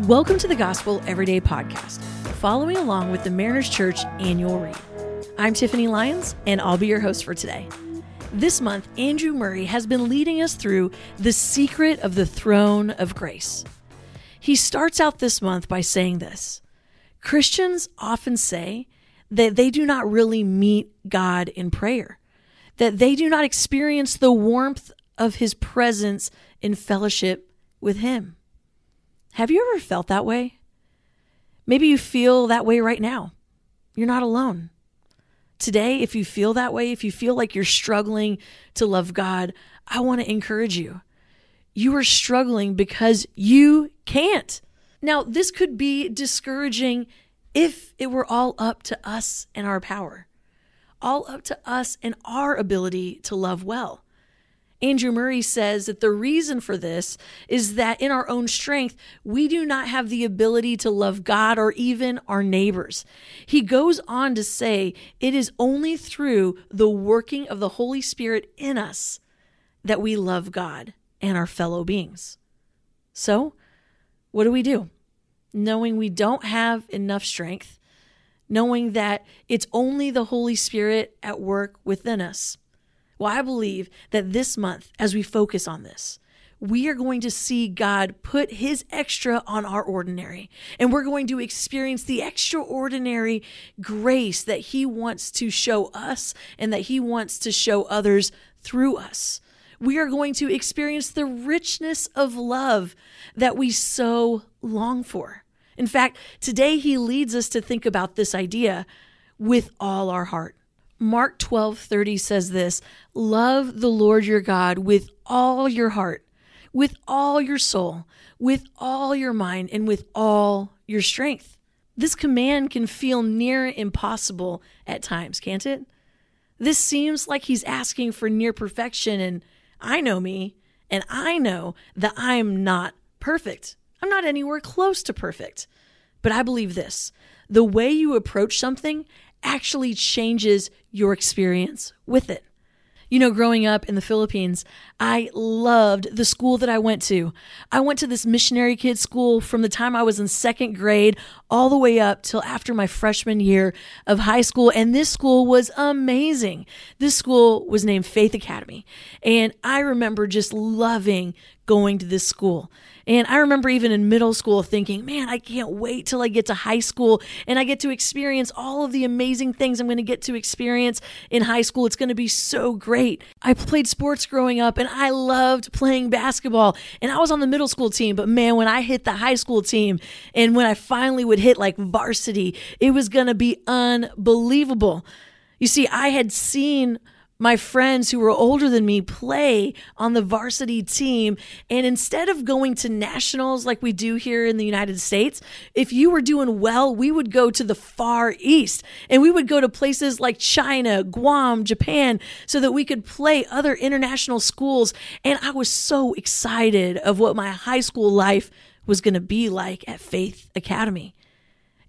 Welcome to the Gospel Everyday Podcast, following along with the Mariners Church annual read. I'm Tiffany Lyons, and I'll be your host for today. This month, Andrew Murray has been leading us through the secret of the throne of grace. He starts out this month by saying this Christians often say that they do not really meet God in prayer, that they do not experience the warmth of his presence in fellowship with him. Have you ever felt that way? Maybe you feel that way right now. You're not alone. Today, if you feel that way, if you feel like you're struggling to love God, I want to encourage you. You are struggling because you can't. Now, this could be discouraging if it were all up to us and our power, all up to us and our ability to love well. Andrew Murray says that the reason for this is that in our own strength, we do not have the ability to love God or even our neighbors. He goes on to say it is only through the working of the Holy Spirit in us that we love God and our fellow beings. So, what do we do? Knowing we don't have enough strength, knowing that it's only the Holy Spirit at work within us. Well, I believe that this month, as we focus on this, we are going to see God put his extra on our ordinary. And we're going to experience the extraordinary grace that he wants to show us and that he wants to show others through us. We are going to experience the richness of love that we so long for. In fact, today he leads us to think about this idea with all our heart. Mark 12:30 says this Love the Lord your God with all your heart, with all your soul, with all your mind, and with all your strength. This command can feel near impossible at times, can't it? This seems like he's asking for near perfection, and I know me, and I know that I'm not perfect. I'm not anywhere close to perfect. But I believe this the way you approach something actually changes your experience with it. You know, growing up in the Philippines, I loved the school that I went to. I went to this missionary kids school from the time I was in second grade all the way up till after my freshman year of high school. And this school was amazing. This school was named Faith Academy. And I remember just loving going to this school. And I remember even in middle school thinking, man, I can't wait till I get to high school and I get to experience all of the amazing things I'm going to get to experience in high school. It's going to be so great. I played sports growing up and I loved playing basketball. And I was on the middle school team, but man, when I hit the high school team and when I finally would hit like varsity, it was going to be unbelievable. You see, I had seen my friends who were older than me play on the varsity team. And instead of going to nationals like we do here in the United States, if you were doing well, we would go to the far east and we would go to places like China, Guam, Japan, so that we could play other international schools. And I was so excited of what my high school life was going to be like at Faith Academy.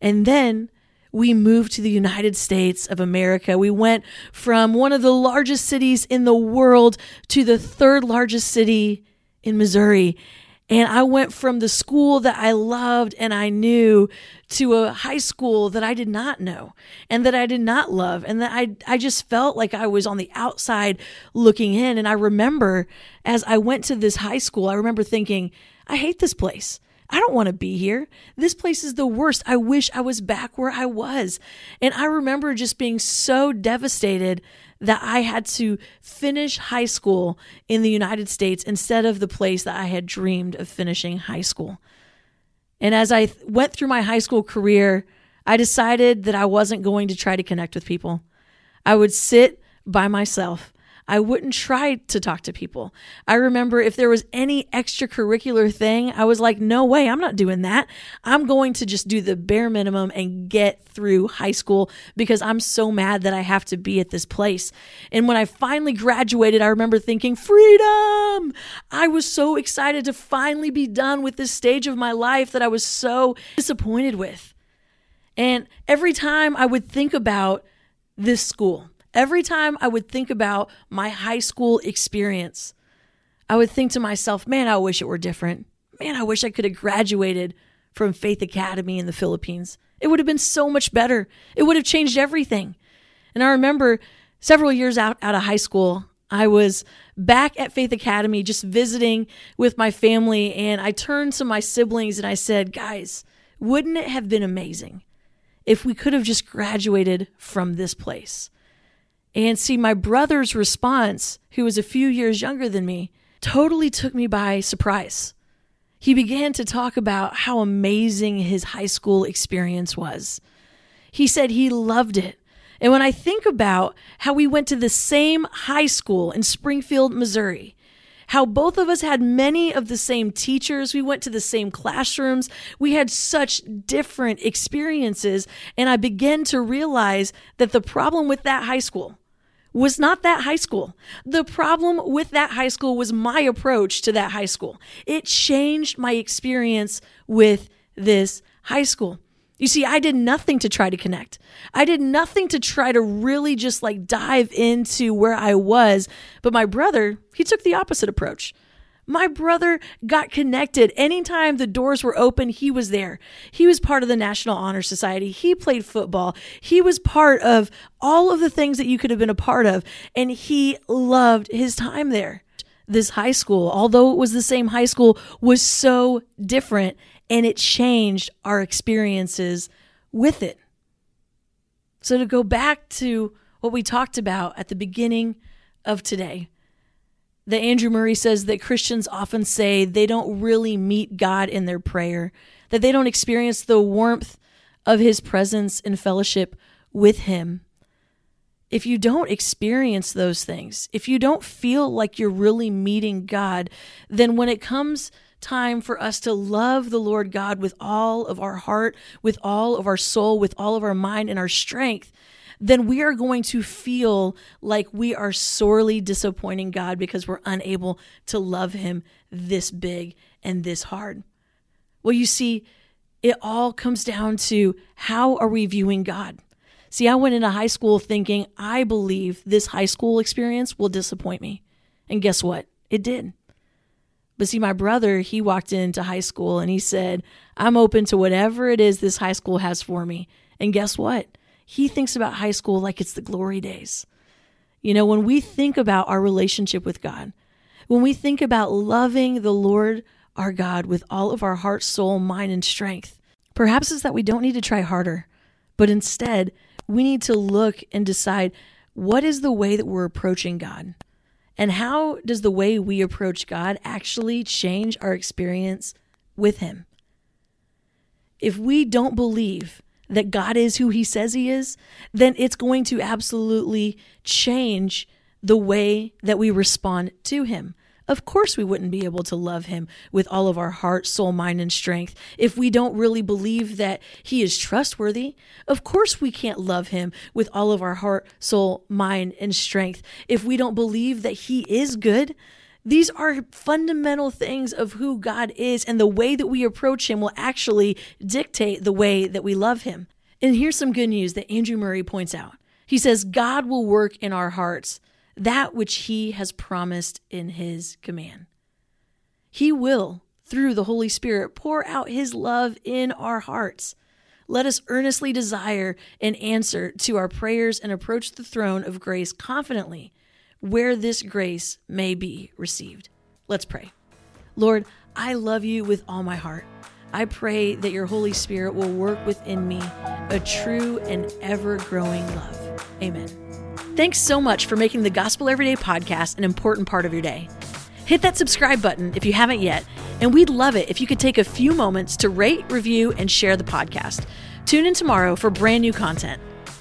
And then we moved to the United States of America. We went from one of the largest cities in the world to the third largest city in Missouri. And I went from the school that I loved and I knew to a high school that I did not know and that I did not love. And that I, I just felt like I was on the outside looking in. And I remember as I went to this high school, I remember thinking, I hate this place. I don't want to be here. This place is the worst. I wish I was back where I was. And I remember just being so devastated that I had to finish high school in the United States instead of the place that I had dreamed of finishing high school. And as I went through my high school career, I decided that I wasn't going to try to connect with people. I would sit by myself I wouldn't try to talk to people. I remember if there was any extracurricular thing, I was like, no way, I'm not doing that. I'm going to just do the bare minimum and get through high school because I'm so mad that I have to be at this place. And when I finally graduated, I remember thinking, freedom! I was so excited to finally be done with this stage of my life that I was so disappointed with. And every time I would think about this school, Every time I would think about my high school experience, I would think to myself, man, I wish it were different. Man, I wish I could have graduated from Faith Academy in the Philippines. It would have been so much better. It would have changed everything. And I remember several years out, out of high school, I was back at Faith Academy just visiting with my family, and I turned to my siblings and I said, Guys, wouldn't it have been amazing if we could have just graduated from this place? And see, my brother's response, who was a few years younger than me, totally took me by surprise. He began to talk about how amazing his high school experience was. He said he loved it and when I think about how we went to the same high school in Springfield, Missouri, how both of us had many of the same teachers, we went to the same classrooms, we had such different experiences. And I began to realize that the problem with that high school was not that high school. The problem with that high school was my approach to that high school. It changed my experience with this high school. You see, I did nothing to try to connect. I did nothing to try to really just like dive into where I was. But my brother, he took the opposite approach. My brother got connected. Anytime the doors were open, he was there. He was part of the National Honor Society. He played football. He was part of all of the things that you could have been a part of. And he loved his time there. This high school, although it was the same high school, was so different and it changed our experiences with it. So, to go back to what we talked about at the beginning of today, that Andrew Murray says that Christians often say they don't really meet God in their prayer, that they don't experience the warmth of his presence and fellowship with him. If you don't experience those things, if you don't feel like you're really meeting God, then when it comes time for us to love the Lord God with all of our heart, with all of our soul, with all of our mind and our strength, then we are going to feel like we are sorely disappointing God because we're unable to love Him this big and this hard. Well, you see, it all comes down to how are we viewing God? See, I went into high school thinking, I believe this high school experience will disappoint me. And guess what? It did. But see, my brother, he walked into high school and he said, I'm open to whatever it is this high school has for me. And guess what? He thinks about high school like it's the glory days. You know, when we think about our relationship with God, when we think about loving the Lord our God with all of our heart, soul, mind, and strength, perhaps it's that we don't need to try harder, but instead we need to look and decide what is the way that we're approaching God? And how does the way we approach God actually change our experience with Him? If we don't believe that God is who He says He is, then it's going to absolutely change the way that we respond to Him. Of course, we wouldn't be able to love him with all of our heart, soul, mind, and strength if we don't really believe that he is trustworthy. Of course, we can't love him with all of our heart, soul, mind, and strength if we don't believe that he is good. These are fundamental things of who God is, and the way that we approach him will actually dictate the way that we love him. And here's some good news that Andrew Murray points out. He says, God will work in our hearts that which he has promised in his command. He will, through the Holy Spirit, pour out his love in our hearts. Let us earnestly desire an answer to our prayers and approach the throne of grace confidently, where this grace may be received. Let's pray. Lord, I love you with all my heart. I pray that your Holy Spirit will work within me a true and ever growing love. Amen. Thanks so much for making the Gospel Everyday podcast an important part of your day. Hit that subscribe button if you haven't yet, and we'd love it if you could take a few moments to rate, review, and share the podcast. Tune in tomorrow for brand new content.